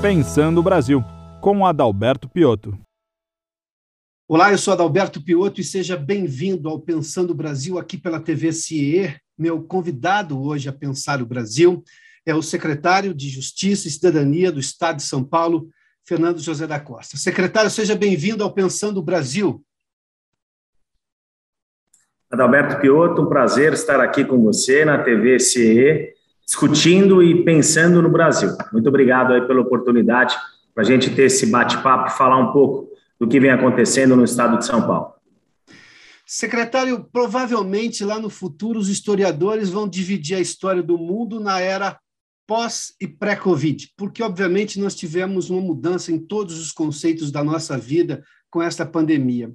Pensando o Brasil, com Adalberto Piotto. Olá, eu sou Adalberto Piotto e seja bem-vindo ao Pensando o Brasil aqui pela TV CIE. Meu convidado hoje a pensar o Brasil é o secretário de Justiça e Cidadania do Estado de São Paulo, Fernando José da Costa. Secretário, seja bem-vindo ao Pensando o Brasil. Adalberto Piotto, um prazer estar aqui com você na TV CIE, discutindo e pensando no Brasil. Muito obrigado aí pela oportunidade para a gente ter esse bate-papo e falar um pouco do que vem acontecendo no estado de São Paulo. Secretário, provavelmente lá no futuro os historiadores vão dividir a história do mundo na era pós e pré-Covid, porque obviamente nós tivemos uma mudança em todos os conceitos da nossa vida com esta pandemia.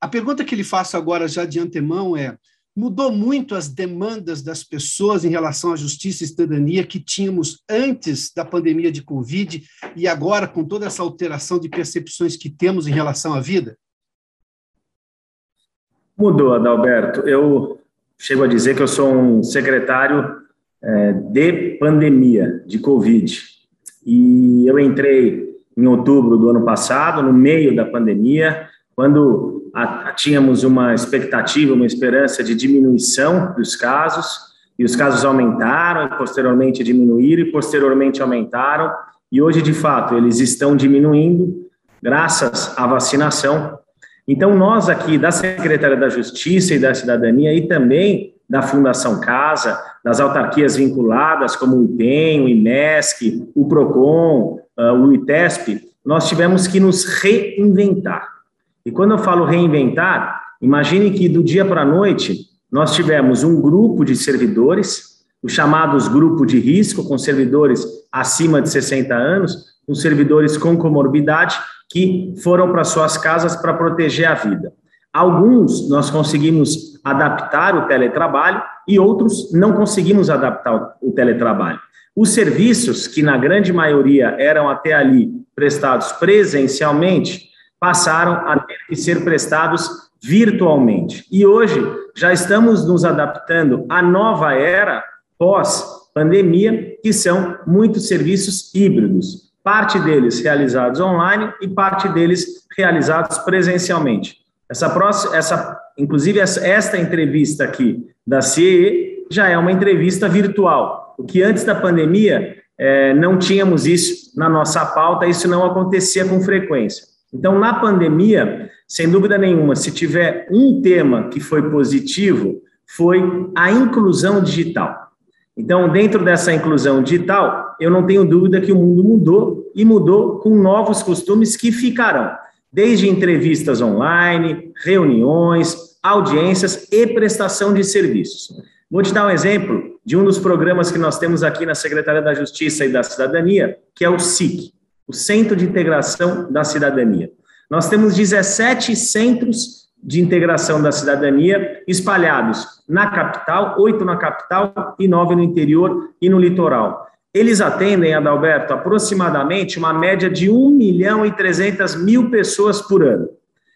A pergunta que lhe faço agora já de antemão é: mudou muito as demandas das pessoas em relação à justiça e cidadania que tínhamos antes da pandemia de Covid e agora com toda essa alteração de percepções que temos em relação à vida? Mudou, Adalberto. Eu chego a dizer que eu sou um secretário é, de pandemia, de Covid. E eu entrei em outubro do ano passado, no meio da pandemia, quando tínhamos uma expectativa, uma esperança de diminuição dos casos, e os casos aumentaram, posteriormente diminuíram, e posteriormente aumentaram, e hoje, de fato, eles estão diminuindo, graças à vacinação. Então, nós aqui da Secretaria da Justiça e da Cidadania, e também da Fundação Casa, das autarquias vinculadas, como o IPEM, o IMESC, o PROCON, uh, o ITESP, nós tivemos que nos reinventar. E quando eu falo reinventar, imagine que do dia para a noite nós tivemos um grupo de servidores, os chamados grupo de risco, com servidores acima de 60 anos, com servidores com comorbidade, que foram para suas casas para proteger a vida. Alguns nós conseguimos adaptar o teletrabalho e outros não conseguimos adaptar o teletrabalho. Os serviços, que na grande maioria eram até ali prestados presencialmente, passaram a ter que ser prestados virtualmente. E hoje já estamos nos adaptando à nova era pós-pandemia, que são muitos serviços híbridos, parte deles realizados online e parte deles realizados presencialmente. Essa próxima, essa, inclusive esta entrevista aqui da CEE já é uma entrevista virtual, o que antes da pandemia é, não tínhamos isso na nossa pauta, isso não acontecia com frequência. Então, na pandemia, sem dúvida nenhuma, se tiver um tema que foi positivo, foi a inclusão digital. Então, dentro dessa inclusão digital, eu não tenho dúvida que o mundo mudou e mudou com novos costumes que ficarão desde entrevistas online, reuniões, audiências e prestação de serviços. Vou te dar um exemplo de um dos programas que nós temos aqui na Secretaria da Justiça e da Cidadania, que é o SIC, o Centro de Integração da Cidadania. Nós temos 17 centros de integração da cidadania espalhados na capital, oito na capital e nove no interior e no litoral. Eles atendem, Adalberto, aproximadamente uma média de 1 milhão e 300 mil pessoas por ano.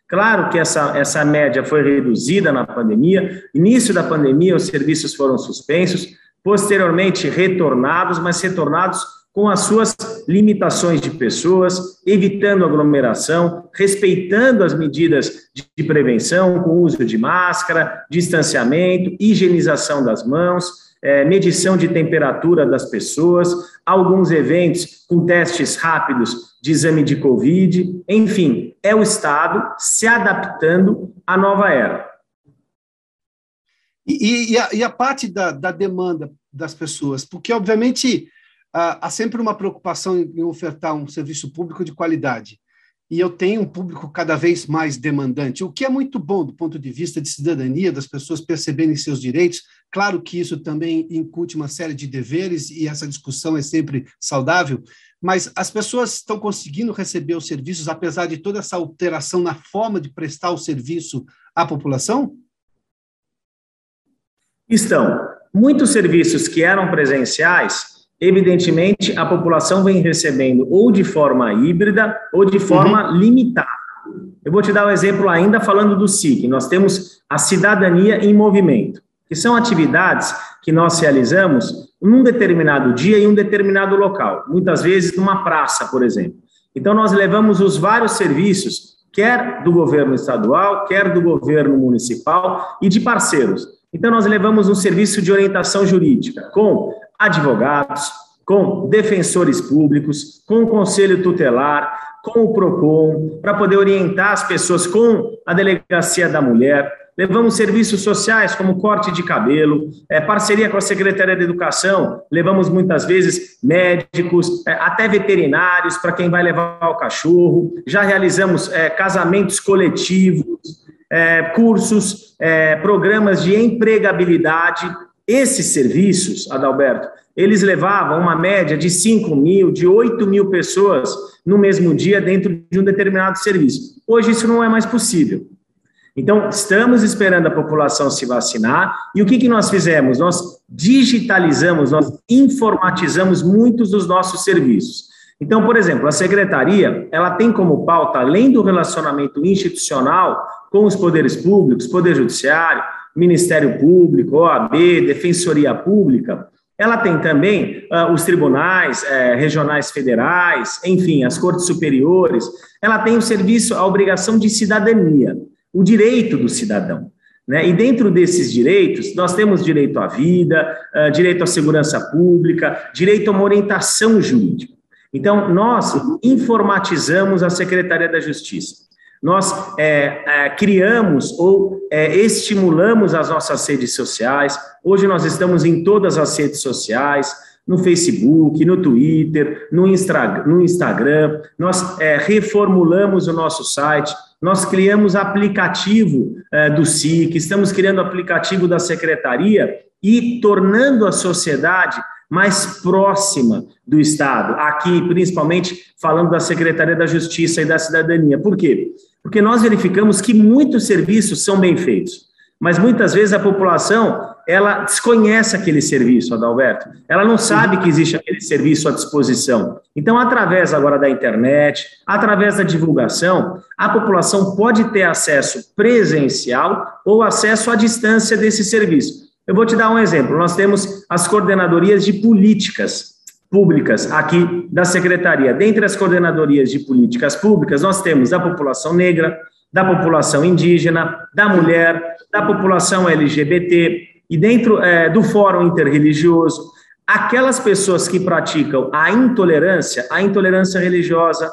Claro que essa, essa média foi reduzida na pandemia. Início da pandemia, os serviços foram suspensos, posteriormente retornados, mas retornados com as suas limitações de pessoas, evitando aglomeração, respeitando as medidas de prevenção, com uso de máscara, distanciamento, higienização das mãos, é, medição de temperatura das pessoas, alguns eventos com testes rápidos de exame de Covid, enfim, é o Estado se adaptando à nova era. E, e, a, e a, parte da, da, demanda das pessoas, porque, obviamente, há, há sempre uma preocupação em ofertar um serviço público de qualidade e eu tenho um público cada vez mais demandante, o que é muito bom do ponto de vista de cidadania, das pessoas perceberem seus direitos. Claro que isso também incute uma série de deveres e essa discussão é sempre saudável, mas as pessoas estão conseguindo receber os serviços apesar de toda essa alteração na forma de prestar o serviço à população? Estão. Muitos serviços que eram presenciais evidentemente, a população vem recebendo ou de forma híbrida ou de forma uhum. limitada. Eu vou te dar um exemplo ainda falando do SIC. Nós temos a cidadania em movimento, que são atividades que nós realizamos num determinado dia em um determinado local, muitas vezes numa praça, por exemplo. Então, nós levamos os vários serviços, quer do governo estadual, quer do governo municipal e de parceiros. Então, nós levamos um serviço de orientação jurídica com advogados, com defensores públicos, com o conselho tutelar, com o PROCON, para poder orientar as pessoas com a delegacia da mulher. Levamos serviços sociais como corte de cabelo, é, parceria com a Secretaria de Educação, levamos muitas vezes médicos, é, até veterinários para quem vai levar o cachorro. Já realizamos é, casamentos coletivos, é, cursos, é, programas de empregabilidade. Esses serviços, Adalberto, eles levavam uma média de 5 mil, de 8 mil pessoas no mesmo dia dentro de um determinado serviço. Hoje isso não é mais possível. Então, estamos esperando a população se vacinar e o que, que nós fizemos? Nós digitalizamos, nós informatizamos muitos dos nossos serviços. Então, por exemplo, a secretaria, ela tem como pauta, além do relacionamento institucional com os poderes públicos, Poder Judiciário, Ministério Público, OAB, Defensoria Pública, ela tem também uh, os tribunais eh, regionais federais, enfim, as cortes superiores. Ela tem o serviço, a obrigação de cidadania, o direito do cidadão. Né? E dentro desses direitos, nós temos direito à vida, uh, direito à segurança pública, direito a uma orientação jurídica. Então, nós informatizamos a Secretaria da Justiça. Nós é, é, criamos ou é, estimulamos as nossas redes sociais. Hoje nós estamos em todas as redes sociais, no Facebook, no Twitter, no, Instra, no Instagram. Nós é, reformulamos o nosso site. Nós criamos aplicativo é, do SIC, estamos criando aplicativo da secretaria e tornando a sociedade mais próxima do Estado, aqui principalmente falando da Secretaria da Justiça e da Cidadania. Por quê? Porque nós verificamos que muitos serviços são bem feitos, mas muitas vezes a população ela desconhece aquele serviço, Adalberto. Ela não sabe que existe aquele serviço à disposição. Então, através agora da internet, através da divulgação, a população pode ter acesso presencial ou acesso à distância desse serviço. Eu vou te dar um exemplo. Nós temos as coordenadorias de políticas públicas aqui da secretaria. Dentre as coordenadorias de políticas públicas, nós temos da população negra, da população indígena, da mulher, da população LGBT e dentro é, do Fórum Interreligioso, aquelas pessoas que praticam a intolerância, a intolerância religiosa,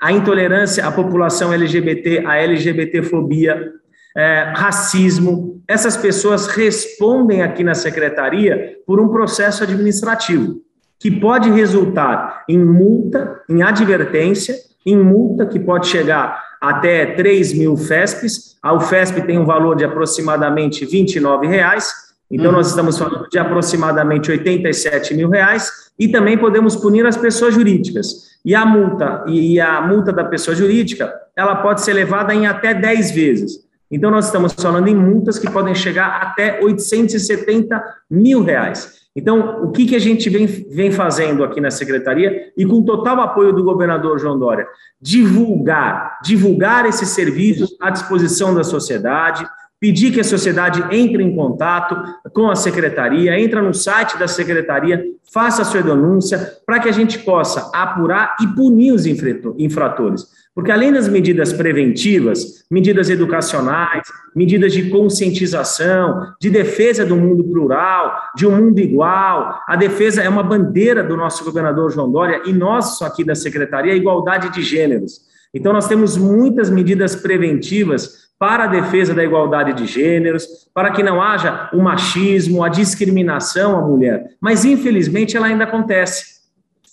a intolerância à população LGBT, a LGBTfobia, é, racismo, essas pessoas respondem aqui na secretaria por um processo administrativo que pode resultar em multa, em advertência, em multa que pode chegar até 3 mil FESPs. A UFESP tem um valor de aproximadamente 29 reais, então uhum. nós estamos falando de aproximadamente 87 mil reais, e também podemos punir as pessoas jurídicas. E a multa, e a multa da pessoa jurídica, ela pode ser levada em até 10 vezes. Então nós estamos falando em multas que podem chegar até 870 mil reais. Então, o que, que a gente vem, vem fazendo aqui na secretaria e com total apoio do governador João Dória? Divulgar, divulgar esses serviços à disposição da sociedade, pedir que a sociedade entre em contato com a secretaria, entra no site da secretaria, faça a sua denúncia, para que a gente possa apurar e punir os infratores. Porque além das medidas preventivas, medidas educacionais, medidas de conscientização, de defesa do mundo plural, de um mundo igual, a defesa é uma bandeira do nosso governador João Dória e nosso aqui da secretaria, a igualdade de gêneros. Então nós temos muitas medidas preventivas para a defesa da igualdade de gêneros, para que não haja o machismo, a discriminação à mulher. Mas infelizmente ela ainda acontece.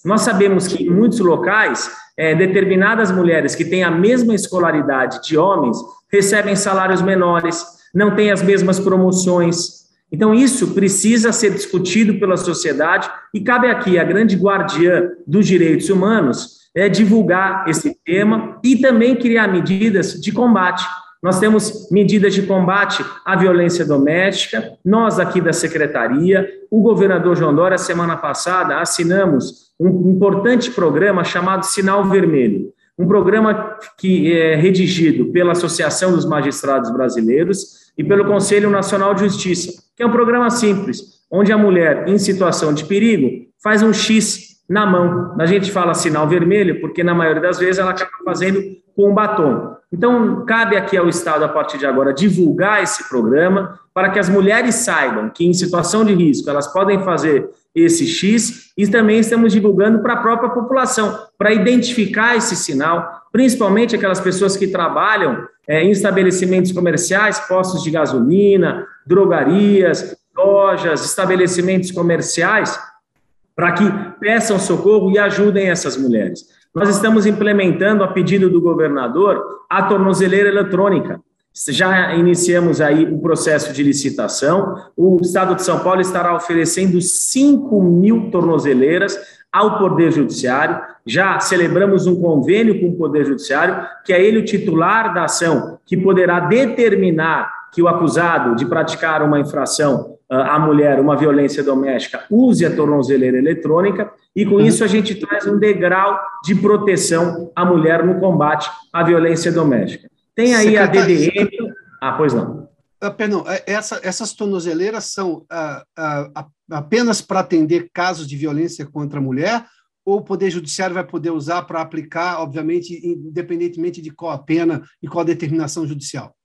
Nós sabemos que em muitos locais é, determinadas mulheres que têm a mesma escolaridade de homens recebem salários menores, não têm as mesmas promoções. Então, isso precisa ser discutido pela sociedade e cabe aqui a grande guardiã dos direitos humanos é divulgar esse tema e também criar medidas de combate. Nós temos medidas de combate à violência doméstica, nós aqui da secretaria, o governador João Dória, semana passada, assinamos um importante programa chamado Sinal Vermelho, um programa que é redigido pela Associação dos Magistrados Brasileiros e pelo Conselho Nacional de Justiça, que é um programa simples. onde a mulher, em situação de perigo, faz um X na mão. A gente fala sinal vermelho, porque na maioria das vezes ela acaba fazendo com um batom. Então, cabe aqui ao Estado, a partir de agora, divulgar esse programa para que as mulheres saibam que, em situação de risco, elas podem fazer esse X e também estamos divulgando para a própria população, para identificar esse sinal, principalmente aquelas pessoas que trabalham é, em estabelecimentos comerciais, postos de gasolina, drogarias, lojas, estabelecimentos comerciais, para que peçam socorro e ajudem essas mulheres. Nós estamos implementando, a pedido do governador, a tornozeleira eletrônica. Já iniciamos aí o processo de licitação. O Estado de São Paulo estará oferecendo 5 mil tornozeleiras ao Poder Judiciário. Já celebramos um convênio com o Poder Judiciário, que é ele o titular da ação, que poderá determinar que o acusado de praticar uma infração à mulher, uma violência doméstica, use a tornozeleira eletrônica e com isso a gente traz um degrau de proteção à mulher no combate à violência doméstica. Tem aí a DDM. Ah, pois não. Ah, perdão, é, essa, essas tornozeleiras são ah, ah, apenas para atender casos de violência contra a mulher ou o Poder Judiciário vai poder usar para aplicar, obviamente, independentemente de qual a pena e qual a determinação judicial?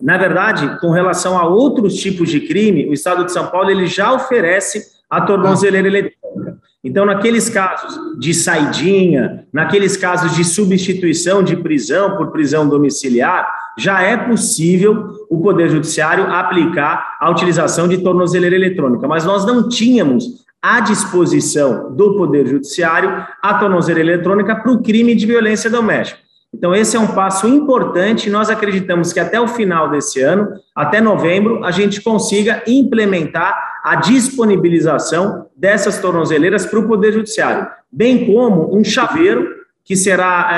Na verdade, com relação a outros tipos de crime, o Estado de São Paulo ele já oferece a tornozeleira eletrônica. Então, naqueles casos de saidinha, naqueles casos de substituição de prisão por prisão domiciliar, já é possível o Poder Judiciário aplicar a utilização de tornozeleira eletrônica. Mas nós não tínhamos à disposição do Poder Judiciário a tornozeleira eletrônica para o crime de violência doméstica. Então, esse é um passo importante. Nós acreditamos que até o final desse ano, até novembro, a gente consiga implementar a disponibilização dessas tornozeleiras para o Poder Judiciário, bem como um chaveiro que será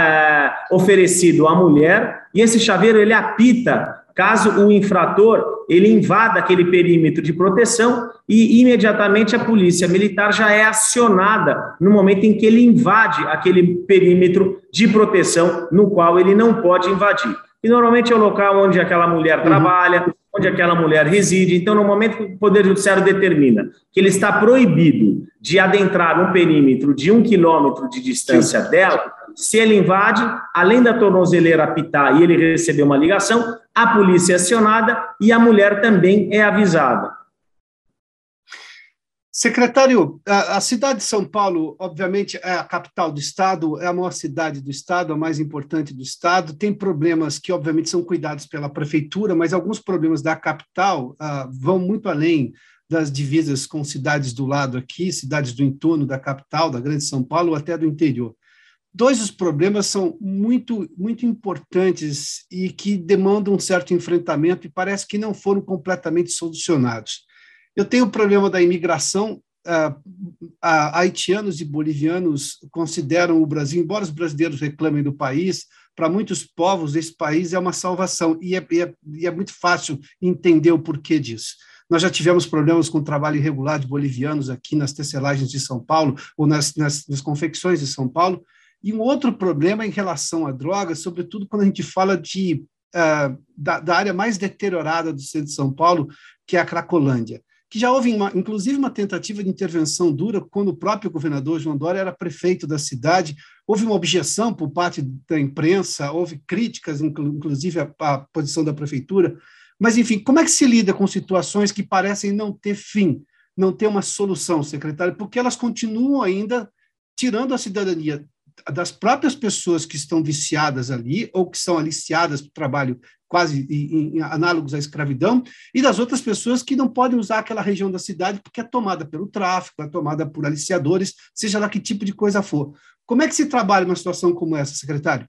é, oferecido à mulher, e esse chaveiro ele apita caso o infrator ele invada aquele perímetro de proteção e imediatamente a polícia militar já é acionada no momento em que ele invade aquele perímetro de proteção no qual ele não pode invadir. E normalmente é o local onde aquela mulher uhum. trabalha, onde aquela mulher reside. Então, no momento que o Poder Judiciário determina que ele está proibido de adentrar um perímetro de um quilômetro de distância Sim. dela, se ele invade, além da tornozeleira apitar e ele receber uma ligação, a polícia é acionada e a mulher também é avisada. Secretário, a, cidade de São Paulo, obviamente, é a capital do Estado, é a maior cidade do Estado, a mais importante do Estado. Tem problemas que, obviamente, são cuidados pela prefeitura, mas alguns problemas da capital uh, vão muito além das divisas com cidades do lado aqui, cidades do entorno da capital, da Grande São Paulo, ou até do interior dois dos problemas são muito, muito importantes e que demandam um certo enfrentamento e parece que não foram completamente solucionados. Eu tenho o problema da imigração. Uh, haitianos e bolivianos consideram o Brasil, embora os brasileiros reclamem do país, para muitos povos esse país é uma salvação e é, e é, e é muito fácil entender o porquê disso. Nós já tivemos problemas com o trabalho irregular de bolivianos aqui nas tecelagens de São Paulo ou nas, nas, nas confecções de São Paulo, e um outro problema em relação à droga, sobretudo quando a gente fala de, uh, da, da, área mais deteriorada do centro de São Paulo, que é a Cracolândia, que já houve, uma, inclusive, uma tentativa de intervenção dura quando o próprio governador João Dória era prefeito da cidade. Houve uma objeção por parte da imprensa, houve críticas, inclusive, à, à posição da prefeitura. Mas, enfim, como é que se lida com situações que parecem não ter fim, não ter uma solução, secretário? Porque elas continuam ainda tirando a cidadania das próprias pessoas que estão viciadas ali, ou que são aliciadas para o trabalho quase em, em, análogos à escravidão, e das outras pessoas que não podem usar aquela região da cidade porque é tomada pelo tráfico, é tomada por aliciadores, seja lá que tipo de coisa for. Como é que se trabalha uma situação como essa, secretário?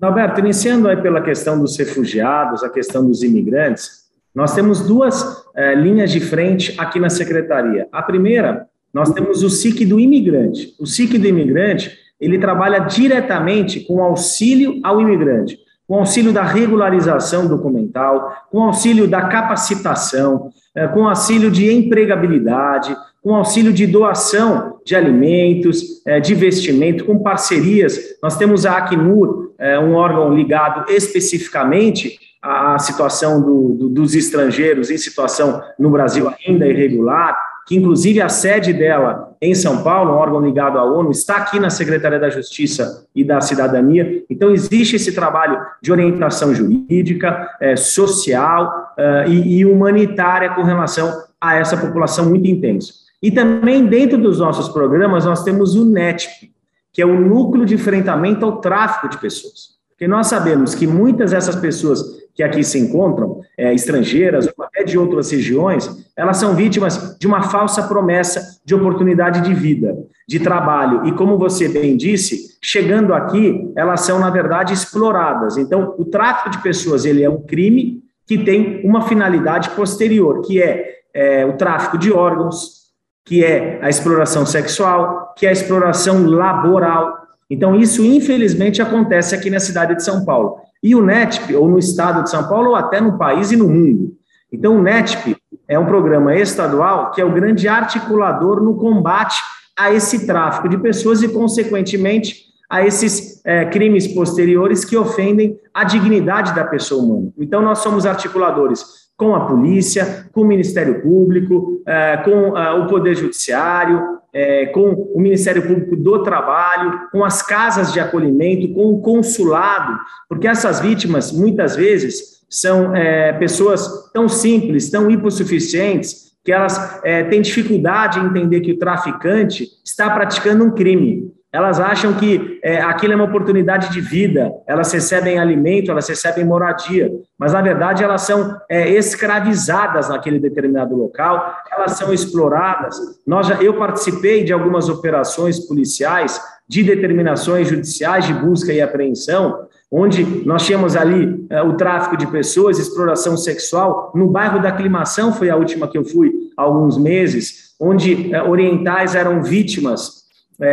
Alberto, iniciando aí pela questão dos refugiados, a questão dos imigrantes, nós temos duas é, linhas de frente aqui na secretaria. A primeira nós temos o SIC do imigrante. O SIC do imigrante, ele trabalha diretamente com auxílio ao imigrante, com auxílio da regularização documental, com auxílio da capacitação, eh, com auxílio de empregabilidade, com auxílio de doação de alimentos, eh, de vestimento, com parcerias. Nós temos a Acnur, eh, um órgão ligado especificamente a situação do, do, dos estrangeiros em situação no Brasil ainda irregular, que inclusive a sede dela em São Paulo, um órgão ligado à ONU, está aqui na Secretaria da Justiça e da Cidadania. Então, existe esse trabalho de orientação jurídica, é, social é, e, e humanitária com relação a essa população muito intensa. E também, dentro dos nossos programas, nós temos o NETP, que é o Núcleo de Enfrentamento ao Tráfico de Pessoas. Porque nós sabemos que muitas dessas pessoas que aqui se encontram, é, estrangeiras ou até de outras regiões, elas são vítimas de uma falsa promessa de oportunidade de vida, de trabalho. E como você bem disse, chegando aqui, elas são, na verdade, exploradas. Então, o tráfico de pessoas ele é um crime que tem uma finalidade posterior, que é, é o tráfico de órgãos, que é a exploração sexual, que é a exploração laboral. Então, isso, infelizmente, acontece aqui na cidade de São Paulo e o NETP, ou no estado de São Paulo, ou até no país e no mundo. Então, o NETP é um programa estadual que é o grande articulador no combate a esse tráfico de pessoas e, consequentemente, a esses é, crimes posteriores que ofendem a dignidade da pessoa humana. Então, nós somos articuladores com a polícia, com o Ministério Público, é, com é, o Poder Judiciário, é, com o Ministério Público do Trabalho, com as casas de acolhimento, com o consulado, porque essas vítimas, muitas vezes, são é, pessoas tão simples, tão hipossuficientes, que elas é, têm dificuldade em entender que o traficante está praticando um crime. Elas acham que é, aquilo é uma oportunidade de vida, elas recebem alimento, elas recebem moradia, mas na verdade elas são é, escravizadas naquele determinado local, elas são exploradas. Nós já, eu participei de algumas operações policiais, de determinações judiciais de busca e apreensão, onde nós tínhamos ali é, o tráfico de pessoas, exploração sexual. No bairro da Aclimação foi a última que eu fui há alguns meses, onde é, orientais eram vítimas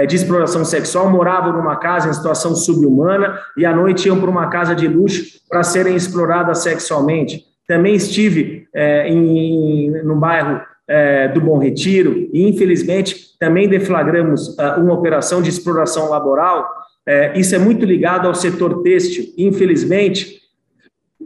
de exploração sexual moravam numa casa em situação subhumana e à noite iam para uma casa de luxo para serem exploradas sexualmente. Também estive é, em, no bairro é, do Bom Retiro e, infelizmente, também deflagramos uh, uma operação de exploração laboral. É, isso é muito ligado ao setor têxtil. Infelizmente,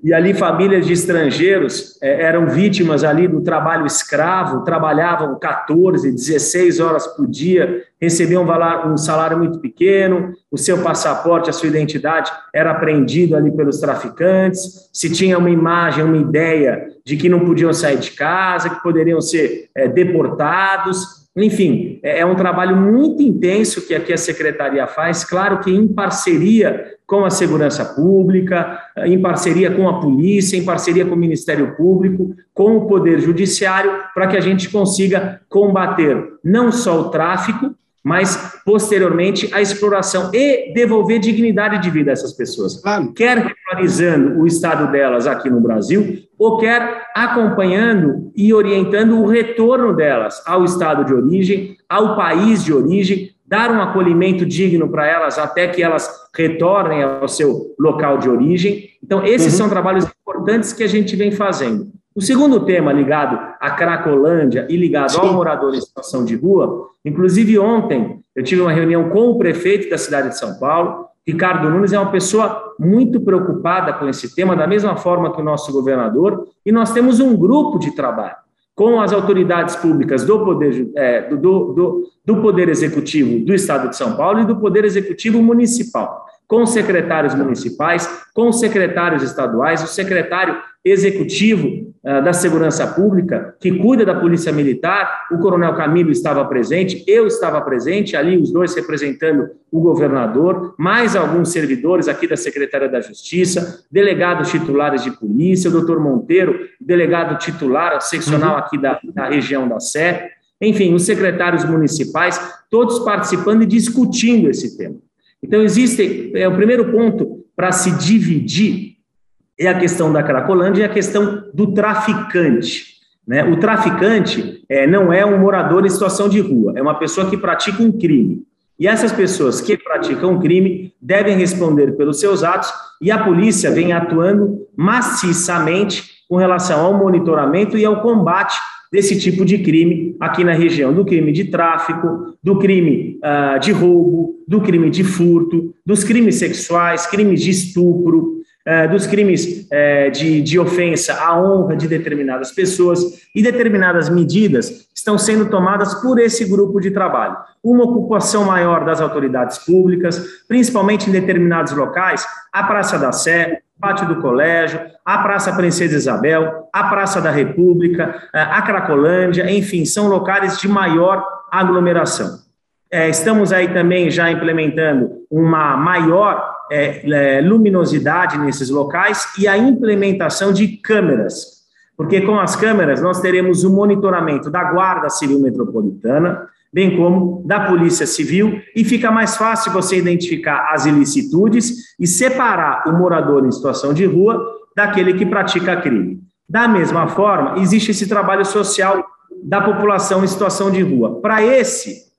e ali famílias de estrangeiros é, eram vítimas ali do trabalho escravo, trabalhavam 14, 16 horas por dia, recebiam um salário muito pequeno, o seu passaporte, a sua identidade era apreendido ali pelos traficantes, se tinha uma imagem, uma ideia de que não podiam sair de casa, que poderiam ser é, deportados, enfim, é, é um trabalho muito intenso que aqui a secretaria faz, claro que em parceria com a segurança pública, em parceria com a polícia, em parceria com o Ministério Público, com o Poder Judiciário, para que a gente consiga combater não só o tráfico, mas posteriormente a exploração e devolver dignidade de vida a essas pessoas. Claro. Quer regularizando o estado delas aqui no Brasil, ou quer acompanhando e orientando o retorno delas ao estado de origem, ao país de origem, dar um acolhimento digno para elas até que elas retornem ao seu local de origem. Então, esses uhum. são trabalhos importantes que a gente vem fazendo. O segundo tema ligado à Cracolândia e ligado Sim. ao morador em situação de rua, inclusive ontem eu tive uma reunião com o prefeito da cidade de São Paulo. Ricardo Nunes é uma pessoa muito preocupada com esse tema, da mesma forma que o nosso governador, e nós temos um grupo de trabalho com as autoridades públicas do Poder, é, do, do, do poder Executivo do Estado de São Paulo e do Poder Executivo Municipal com secretários municipais, com secretários estaduais, o secretário executivo uh, da Segurança Pública, que cuida da Polícia Militar, o Coronel Camilo estava presente, eu estava presente, ali os dois representando o governador, mais alguns servidores aqui da Secretaria da Justiça, delegados titulares de polícia, o doutor Monteiro, delegado titular seccional uhum. aqui da, da região da Sé, enfim, os secretários municipais, todos participando e discutindo esse tema. Então, existe, é, o primeiro ponto para se dividir é a questão da Cracolândia e a questão do traficante. Né? O traficante é, não é um morador em situação de rua, é uma pessoa que pratica um crime. E essas pessoas que praticam um crime devem responder pelos seus atos e a polícia vem atuando maciçamente com relação ao monitoramento e ao combate desse tipo de crime aqui na região, do crime de tráfico, do crime uh, de roubo, do crime de furto, dos crimes sexuais, crimes de estupro, dos crimes é, de, de ofensa à honra de determinadas pessoas e determinadas medidas estão sendo tomadas por esse grupo de trabalho. Uma ocupação maior das autoridades públicas, principalmente em determinados locais, a Praça da Sé, Pátio do Colégio, a Praça Princesa Isabel, a Praça da República, é, a Cracolândia, enfim, são locais de maior aglomeração. Estamos aí também já implementando uma maior é, é, luminosidade nesses locais e a implementação de câmeras, porque com as câmeras nós teremos o monitoramento da Guarda Civil Metropolitana, bem como da Polícia Civil, e fica mais fácil você identificar as ilicitudes e separar o morador em situação de rua daquele que pratica crime. Da mesma forma, existe esse trabalho social da população em situação de rua. Para esse,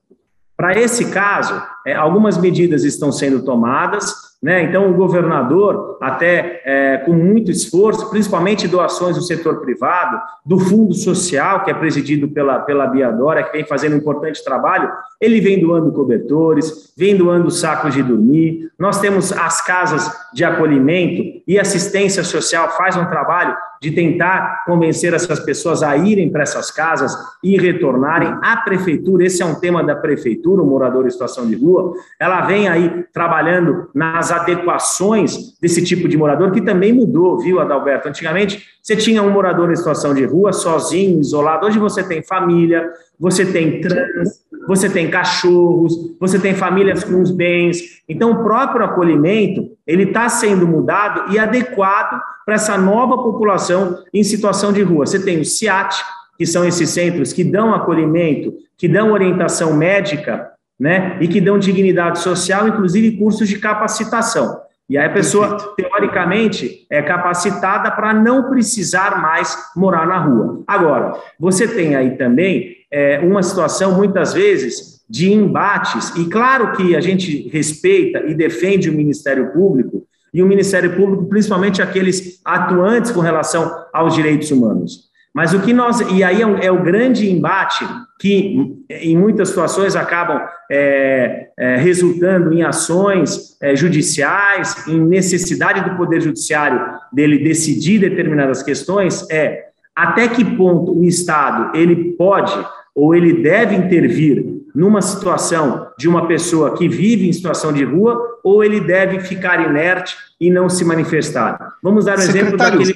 para esse caso, é, algumas medidas estão sendo tomadas, né? Então, o governador, até é, com muito esforço, principalmente doações do setor privado, do Fundo Social, que é presidido pela, pela Biadora, que vem fazendo um importante trabalho, ele vem doando cobertores, vem doando sacos de dormir. Nós temos as casas de acolhimento e assistência social, faz um trabalho de tentar convencer essas pessoas a irem para essas casas e retornarem à prefeitura. Esse é um tema da prefeitura, o morador em situação de rua. Ela vem aí trabalhando nas adequações desse tipo de morador, que também mudou, viu, Adalberto? Antigamente, você tinha um morador em situação de rua, sozinho, isolado. Hoje você tem família, você tem trans, você tem cachorros, você tem famílias com os bens. Então, o próprio acolhimento, ele está sendo mudado e adequado para essa nova população em situação de rua. Você tem o CIAT, que são esses centros que dão acolhimento, que dão orientação médica né? E que dão dignidade social, inclusive cursos de capacitação. E aí a pessoa, Perfeito. teoricamente, é capacitada para não precisar mais morar na rua. Agora, você tem aí também é, uma situação, muitas vezes, de embates, e claro que a gente respeita e defende o Ministério Público, e o Ministério Público, principalmente aqueles atuantes com relação aos direitos humanos. Mas o que nós. E aí é, é o grande embate que, em muitas situações, acabam é, é, resultando em ações é, judiciais, em necessidade do Poder Judiciário dele decidir determinadas questões, é até que ponto o Estado ele pode ou ele deve intervir numa situação de uma pessoa que vive em situação de rua, ou ele deve ficar inerte e não se manifestar. Vamos dar um exemplo daquele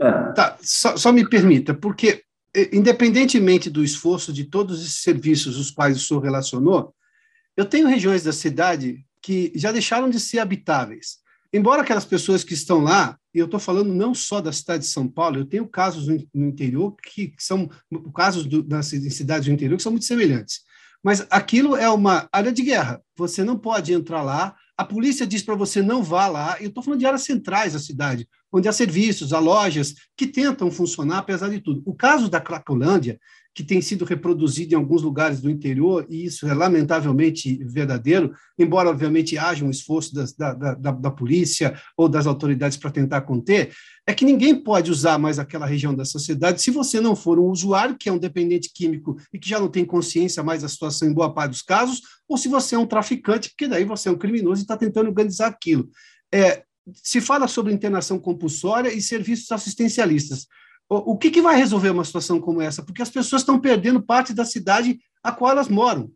ah. Tá, só, só me permita, porque independentemente do esforço de todos esses serviços os quais o senhor relacionou, eu tenho regiões da cidade que já deixaram de ser habitáveis. Embora aquelas pessoas que estão lá, e eu estou falando não só da cidade de São Paulo, eu tenho casos no, interior que, são casos do, das cidades do interior que são muito semelhantes. Mas aquilo é uma área de guerra. Você não pode entrar lá. A polícia diz para você não vá lá. Eu estou falando de áreas centrais da cidade, onde há serviços, há lojas que tentam funcionar apesar de tudo. O caso da Cracolândia, que tem sido reproduzido em alguns lugares do interior, e isso é lamentavelmente verdadeiro, embora, obviamente, haja um esforço das, da, da, da, polícia ou das autoridades para tentar conter, é que ninguém pode usar mais aquela região da sociedade se você não for um usuário, que é um dependente químico e que já não tem consciência mais da situação em boa parte dos casos, ou se você é um traficante, porque daí você é um criminoso e está tentando organizar aquilo. É, se fala sobre internação compulsória e serviços assistencialistas. O, o que, que vai resolver uma situação como essa? Porque as pessoas estão perdendo parte da cidade a qual elas moram.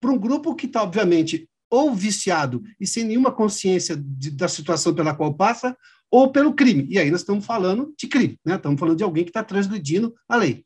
Para um grupo que está, obviamente, ou viciado e sem nenhuma consciência de, da situação pela qual passa, ou pelo crime. E aí nós estamos falando de crime, né? estamos falando de alguém que está transgredindo a lei.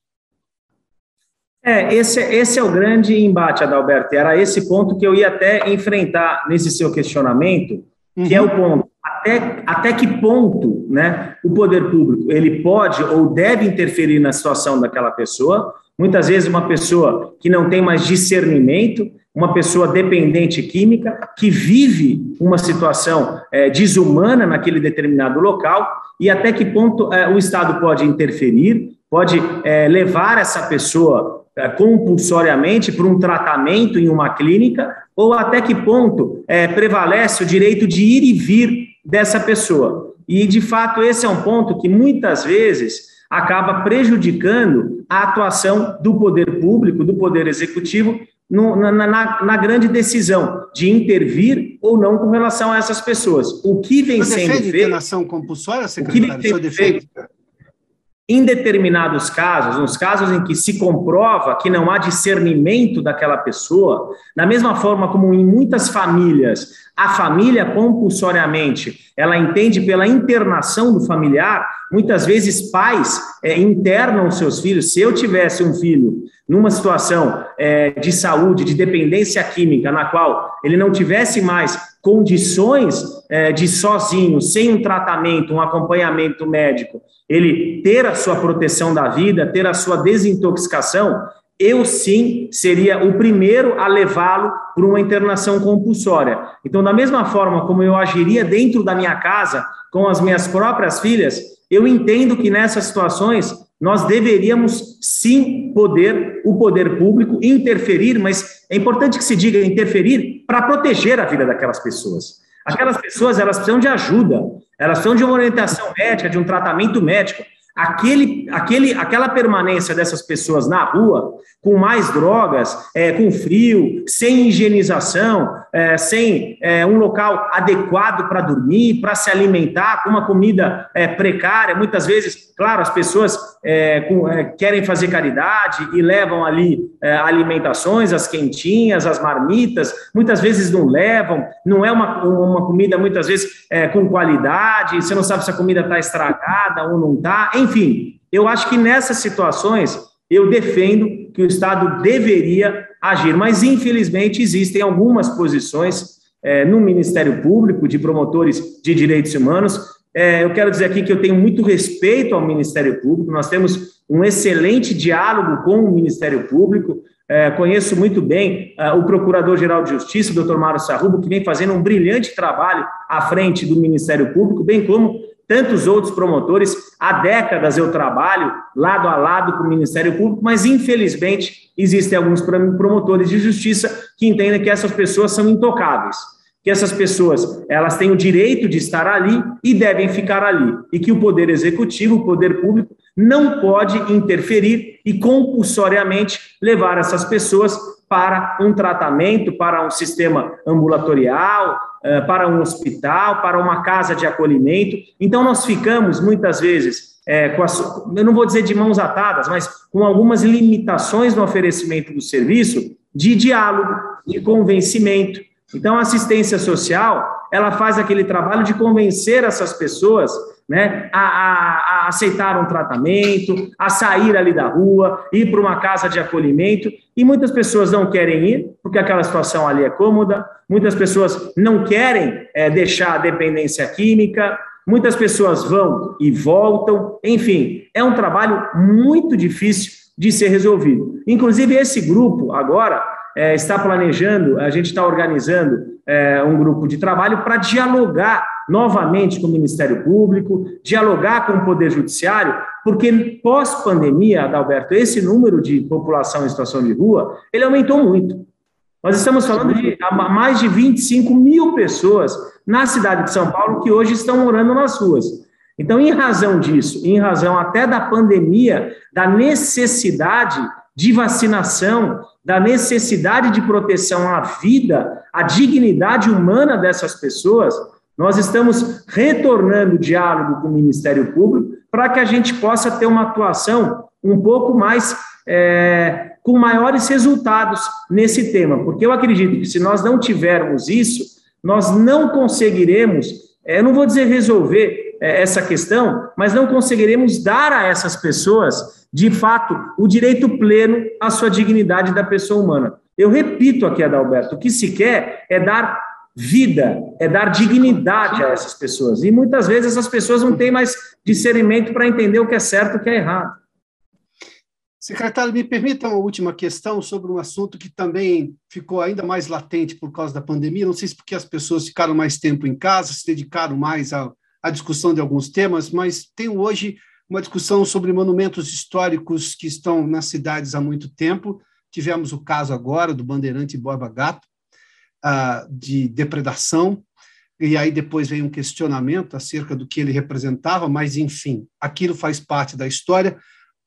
É, esse, esse é o grande embate, Adalberto. Era esse ponto que eu ia até enfrentar nesse seu questionamento, que é o uhum. ponto até, até que ponto né, o poder público ele pode ou deve interferir na situação daquela pessoa. Muitas vezes uma pessoa que não tem mais discernimento, uma pessoa dependente química, que vive uma situação é, desumana naquele determinado local, e até que ponto é, o Estado pode interferir, pode é, levar essa pessoa é, compulsoriamente para um tratamento em uma clínica, ou até que ponto é, prevalece o direito de ir e vir dessa pessoa. E, de fato, esse é um ponto que muitas vezes acaba prejudicando a atuação do poder público, do poder executivo, no, na, na, na, grande decisão de intervir ou não com relação a essas pessoas. O que vem Você sendo feito... internação compulsória, secretário? O que vem feito, em determinados casos, nos casos em que se comprova que não há discernimento daquela pessoa, da mesma forma como em muitas famílias, a família compulsoriamente, ela entende pela internação do familiar, muitas vezes pais é, internam seus filhos. Se eu tivesse um filho numa situação é, de saúde, de dependência química, na qual ele não tivesse mais condições é, de sozinho, sem um tratamento, um acompanhamento médico, ele ter a sua proteção da vida, ter a sua desintoxicação, eu sim seria o primeiro a levá-lo para uma internação compulsória. Então, da mesma forma como eu agiria dentro da minha casa com as minhas próprias filhas, eu entendo que nessas situações nós deveríamos sim poder, o poder público, interferir, mas é importante que se diga interferir para proteger a vida daquelas pessoas. Aquelas pessoas, elas precisam de ajuda, elas precisam de uma orientação médica, de um tratamento médico. Aquele, aquele, aquela permanência dessas pessoas na rua, com mais drogas, é, com frio, sem higienização, é, sem é, um local adequado para dormir, para se alimentar, com uma comida é, precária. Muitas vezes, claro, as pessoas é, com, é, querem fazer caridade e levam ali alimentações, as quentinhas, as marmitas, muitas vezes não levam, não é uma, uma comida, muitas vezes, com qualidade, você não sabe se a comida está estragada ou não está, enfim. Eu acho que nessas situações eu defendo que o Estado deveria agir, mas infelizmente existem algumas posições é, no Ministério Público de promotores de direitos humanos. É, eu quero dizer aqui que eu tenho muito respeito ao Ministério Público, nós temos um excelente diálogo com o Ministério Público. É, conheço muito bem é, o Procurador-Geral de Justiça, doutor Mário Sarrubo, que vem fazendo um brilhante trabalho à frente do Ministério Público, bem como tantos outros promotores. Há décadas eu trabalho lado a lado com o Ministério Público, mas infelizmente existem alguns promotores de justiça que entendem que essas pessoas são intocáveis, que essas pessoas elas têm o direito de estar ali e devem ficar ali, e que o poder executivo, o poder público, não pode interferir e compulsoriamente levar essas pessoas para um tratamento, para um sistema ambulatorial, eh, para um hospital, para uma casa de acolhimento. Então, nós ficamos, muitas vezes, é, com as, eu não vou dizer de mãos atadas, mas com algumas limitações no oferecimento do serviço de diálogo, de convencimento. Então, a assistência social, ela faz aquele trabalho de convencer essas pessoas né, a, a, a, aceitar um tratamento, a sair ali da rua, ir para uma casa de acolhimento, e muitas pessoas não querem ir, porque aquela situação ali é cômoda, muitas pessoas não querem é, deixar a dependência química, muitas pessoas vão e voltam, enfim, é um trabalho muito difícil de ser resolvido. Inclusive, esse grupo agora é, está planejando, a gente está organizando é, um grupo de trabalho para dialogar novamente com o Ministério Público, dialogar com o Poder Judiciário, porque pós-pandemia, Adalberto, esse número de população em situação de rua, ele aumentou muito. Nós estamos falando de mais de 25 mil pessoas na cidade de São Paulo que hoje estão morando nas ruas. Então, em razão disso, em razão até da pandemia, da necessidade de vacinação, da necessidade de proteção à vida, à dignidade humana dessas pessoas, nós estamos retornando o diálogo com o Ministério Público para que a gente possa ter uma atuação um pouco mais é, com maiores resultados nesse tema, porque eu acredito que se nós não tivermos isso, nós não conseguiremos, é, eu não vou dizer resolver essa questão, mas não conseguiremos dar a essas pessoas, de fato, o direito pleno à sua dignidade da pessoa humana. Eu repito aqui, Adalberto, o que se quer é dar vida, é dar dignidade a essas pessoas. E muitas vezes essas pessoas não têm mais discernimento para entender o que é certo e o que é errado. Secretário, me permita uma última questão sobre um assunto que também ficou ainda mais latente por causa da pandemia. Não sei se porque as pessoas ficaram mais tempo em casa, se dedicaram mais à, à discussão de alguns temas, mas tenho hoje uma discussão sobre monumentos históricos que estão nas cidades há muito tempo. Tivemos o caso agora do Bandeirante Borba Gato, uh, de depredação, e aí depois vem um questionamento acerca do que ele representava, mas enfim, aquilo faz parte da história.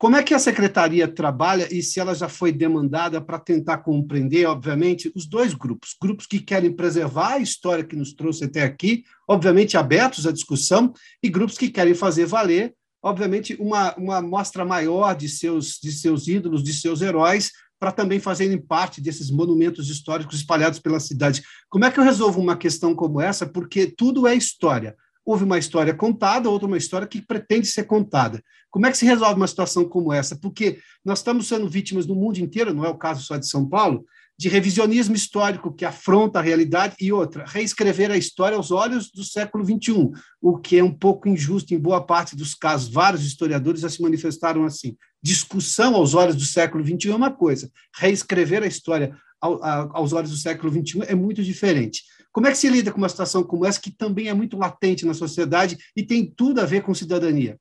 Como é que a secretaria trabalha e se ela já foi demandada para tentar compreender, obviamente, os dois grupos? Grupos que querem preservar a história que nos trouxe até aqui, obviamente abertos à discussão, e grupos que querem fazer valer, obviamente, uma, uma mostra maior de seus, de seus ídolos, de seus heróis, para também fazerem parte desses monumentos históricos espalhados pela cidade. Como é que eu resolvo uma questão como essa? Porque tudo é história. Houve uma história contada, outra uma história que pretende ser contada. Como é que se resolve uma situação como essa? Porque nós estamos sendo vítimas no mundo inteiro, não é o caso só de São Paulo, de revisionismo histórico que afronta a realidade e outra, reescrever a história aos olhos do século XXI, o que é um pouco injusto em boa parte dos casos. Vários historiadores já se manifestaram assim. Discussão aos olhos do século XXI é uma coisa, reescrever a história aos olhos do século XXI é muito diferente. Como é que se lida com uma situação como essa, que também é muito latente na sociedade e tem tudo a ver com cidadania?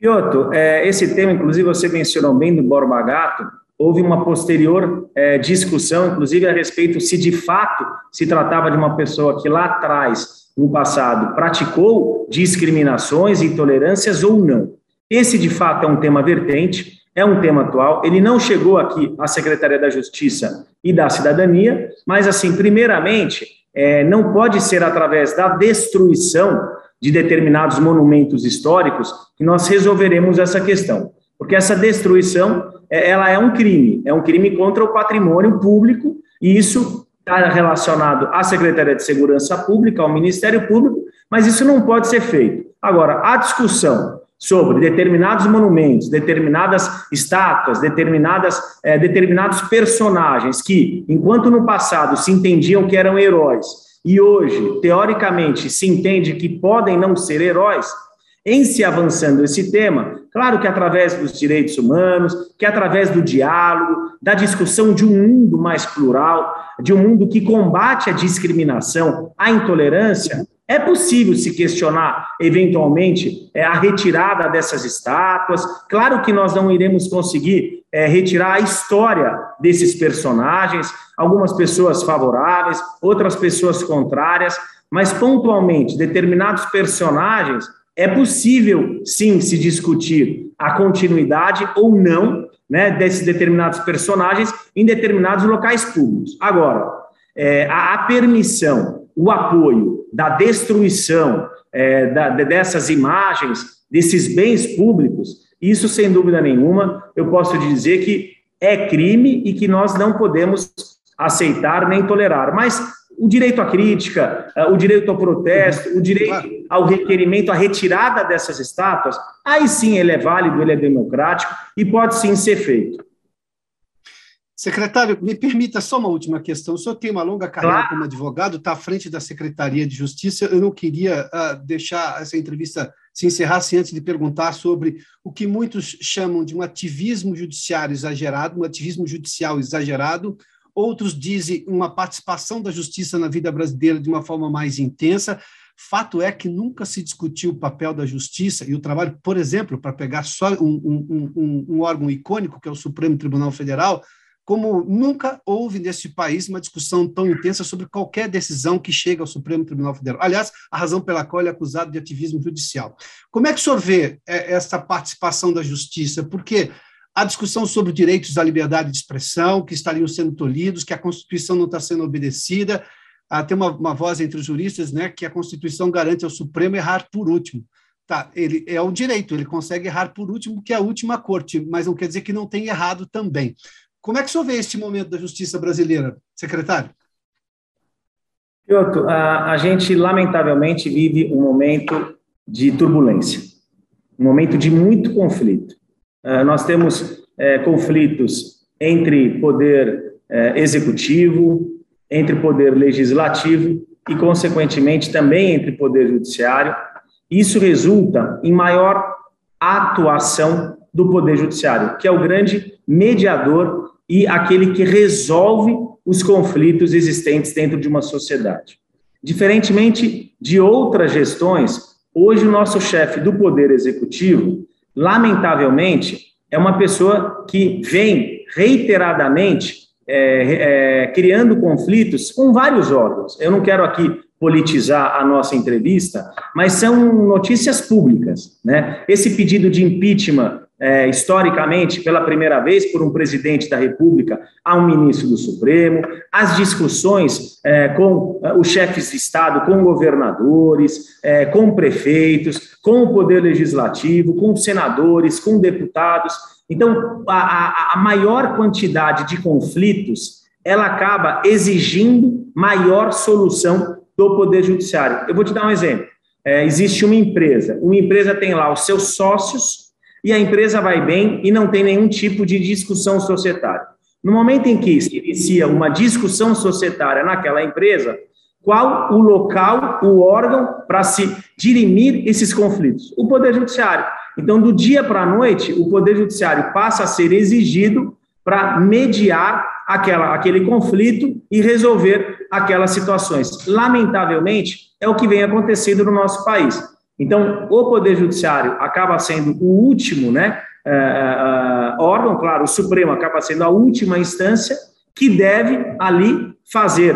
Piotr, é, esse tema, inclusive, você mencionou bem do Borba Gato, houve uma posterior é, discussão, inclusive, a respeito se de fato se tratava de uma pessoa que lá atrás, no passado, praticou discriminações e intolerâncias ou não. Esse, de fato, é um tema vertente, é um tema atual. Ele não chegou aqui à Secretaria da Justiça e da Cidadania, mas, assim, primeiramente, é, não pode ser através da destruição de determinados monumentos históricos que nós resolveremos essa questão, porque essa destruição é, ela é um crime, é um crime contra o patrimônio público, e isso está relacionado à Secretaria de Segurança Pública, ao Ministério Público, mas isso não pode ser feito. Agora, a discussão sobre determinados monumentos, determinadas estátuas, determinadas, é, determinados personagens que, enquanto no passado se entendiam que eram heróis e hoje, teoricamente, se entende que podem não ser heróis, em se avançando esse tema, claro que através dos direitos humanos, que através do diálogo, da discussão de um mundo mais plural, de um mundo que combate a discriminação, a intolerância, é possível se questionar, eventualmente, é, a retirada dessas estátuas. Claro que nós não iremos conseguir é, retirar a história desses personagens, algumas pessoas favoráveis, outras pessoas contrárias, mas pontualmente, determinados personagens é possível, sim, se discutir a continuidade ou não né, desses determinados personagens em determinados locais públicos. Agora, é, a, a, permissão, o apoio da destruição é, da, dessas imagens, desses bens públicos, isso, sem dúvida nenhuma, eu posso dizer que é crime e que nós não podemos aceitar nem tolerar. Mas o direito à crítica, eh, o direito ao protesto, o direito ao requerimento, à retirada dessas estátuas, aí sim ele é válido, ele é democrático e pode sim ser feito. Secretário, me permita só uma última questão. O senhor tem uma longa carreira claro. como advogado, está à frente da Secretaria de Justiça. Eu não queria uh, deixar essa entrevista se encerrar sem antes de perguntar sobre o que muitos chamam de um ativismo judiciário exagerado, um ativismo judicial exagerado, outros dizem uma participação da justiça na vida brasileira de uma forma mais intensa. Fato é que nunca se discutiu o papel da justiça e o trabalho, por exemplo, para pegar só um, um, um, um órgão icônico, que é o Supremo Tribunal Federal, como nunca houve nesse país uma discussão tão intensa sobre qualquer decisão que chega ao Supremo Tribunal Federal. Aliás, a razão pela qual ele é acusado de ativismo judicial. Como é que o senhor vê é, essa participação da justiça? Porque a discussão sobre direitos à liberdade de expressão, que estariam sendo tolhidos, que a Constituição não está sendo obedecida. Ah, tem uma, uma voz entre os juristas né, que a Constituição garante ao Supremo errar por último. Tá, ele é o direito, ele consegue errar por último, que é a última corte, mas não quer dizer que não tem errado também. Como é que o senhor vê este momento da justiça brasileira, secretário? Piotr, a, a gente lamentavelmente vive um momento de turbulência, um momento de muito conflito. Ah, nós temos é, conflitos entre poder é, executivo, entre poder legislativo e, consequentemente, também entre poder judiciário. Isso resulta em maior atuação do poder judiciário, que é o grande mediador e aquele que resolve os conflitos existentes dentro de uma sociedade. Diferentemente de outras gestões, hoje o nosso chefe do poder executivo lamentavelmente, é uma pessoa que vem reiteradamente é, é, criando conflitos com vários órgãos. Eu não quero aqui politizar a nossa entrevista, mas são notícias públicas. Né? Esse pedido de impeachment é, historicamente, pela primeira vez, por um presidente da República a um ministro do Supremo, as discussões é, com é, os chefes de Estado, com governadores, é, com prefeitos, com o Poder Legislativo, com senadores, com deputados. Então, a, a maior quantidade de conflitos ela acaba exigindo maior solução do Poder Judiciário. Eu vou te dar um exemplo. É, existe uma empresa, uma empresa tem lá os seus sócios e a empresa vai bem e não tem nenhum tipo de discussão societária. No momento em que se inicia uma discussão societária naquela empresa, qual o local, o órgão para se dirimir esses conflitos? O Poder Judiciário. Então, do dia para a noite, o Poder Judiciário passa a ser exigido para mediar aquela, aquele conflito e resolver aquelas situações. Lamentavelmente, é o que vem acontecendo no nosso país. Então, o Poder Judiciário acaba sendo o último né, uh, uh, órgão, claro, o Supremo acaba sendo a última instância que deve ali fazer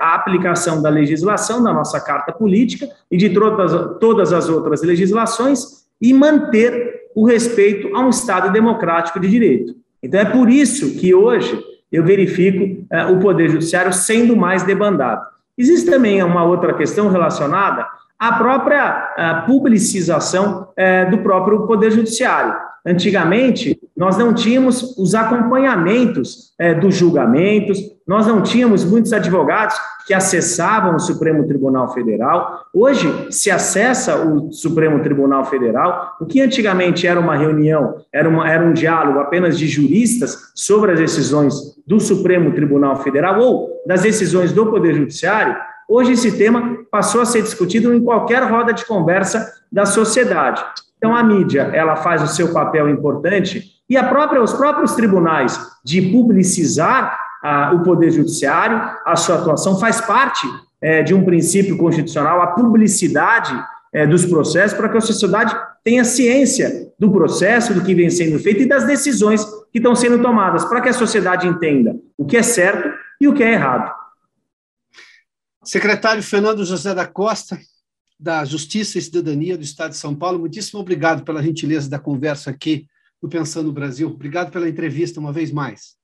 a aplicação da legislação, da nossa Carta Política e de todas, todas as outras legislações e manter o respeito a um Estado democrático de direito. Então, é por isso que hoje eu verifico o Poder Judiciário sendo mais debandado. Existe também uma outra questão relacionada à própria publicização é, do próprio Poder Judiciário. Antigamente, nós não tínhamos os acompanhamentos é, dos julgamentos, nós não tínhamos muitos advogados que acessavam o Supremo Tribunal Federal. Hoje, se acessa o Supremo Tribunal Federal, o que antigamente era uma reunião, era, uma, era um diálogo apenas de juristas sobre as decisões do Supremo Tribunal Federal ou das decisões do Poder Judiciário, hoje esse tema passou a ser discutido em qualquer roda de conversa da sociedade. Então, a mídia ela faz o seu papel importante e a própria, os próprios tribunais de publicizar ah, o Poder Judiciário, a sua atuação faz parte é, de um princípio constitucional, a publicidade é, dos processos, para que a sociedade tenha ciência do processo, do que vem sendo feito e das decisões que estão sendo tomadas, para que a sociedade entenda o que é certo e o que é errado. Secretário Fernando José da Costa, da Justiça e Cidadania do Estado de São Paulo, muitíssimo obrigado pela gentileza da conversa aqui no Pensando no Brasil. Obrigado pela entrevista uma vez mais.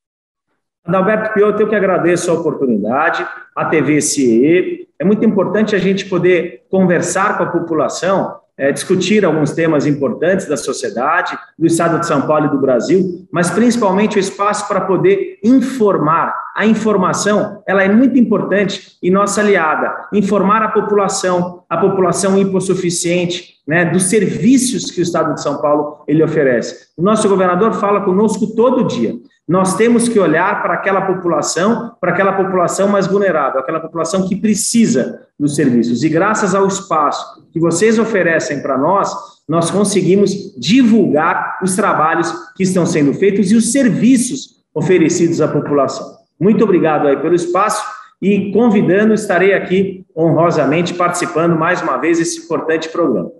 Adalberto Piotr, eu que agradeço a oportunidade, a TV CIE. É muito importante a gente poder conversar com a população é, discutir alguns temas importantes da sociedade, do Estado de São Paulo e do Brasil, mas principalmente o espaço para poder informar. A informação, ela é muito importante e nossa aliada. Informar a população, a população hipossuficiente, né, dos serviços que o Estado de São Paulo ele oferece. O nosso governador fala conosco todo dia. Nós temos que olhar para aquela população, para aquela população mais vulnerável, aquela população que precisa dos serviços. E graças ao espaço que vocês oferecem para nós, nós conseguimos divulgar os trabalhos que estão sendo feitos e os serviços oferecidos à população. Muito obrigado aí pelo espaço e convidando, estarei aqui honrosamente participando mais uma vez desse importante programa.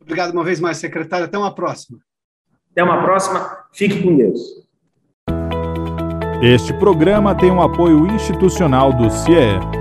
Obrigado uma vez mais, secretário. Até uma próxima. Até uma próxima. Fique com Deus. Este programa tem um apoio institucional do CIE.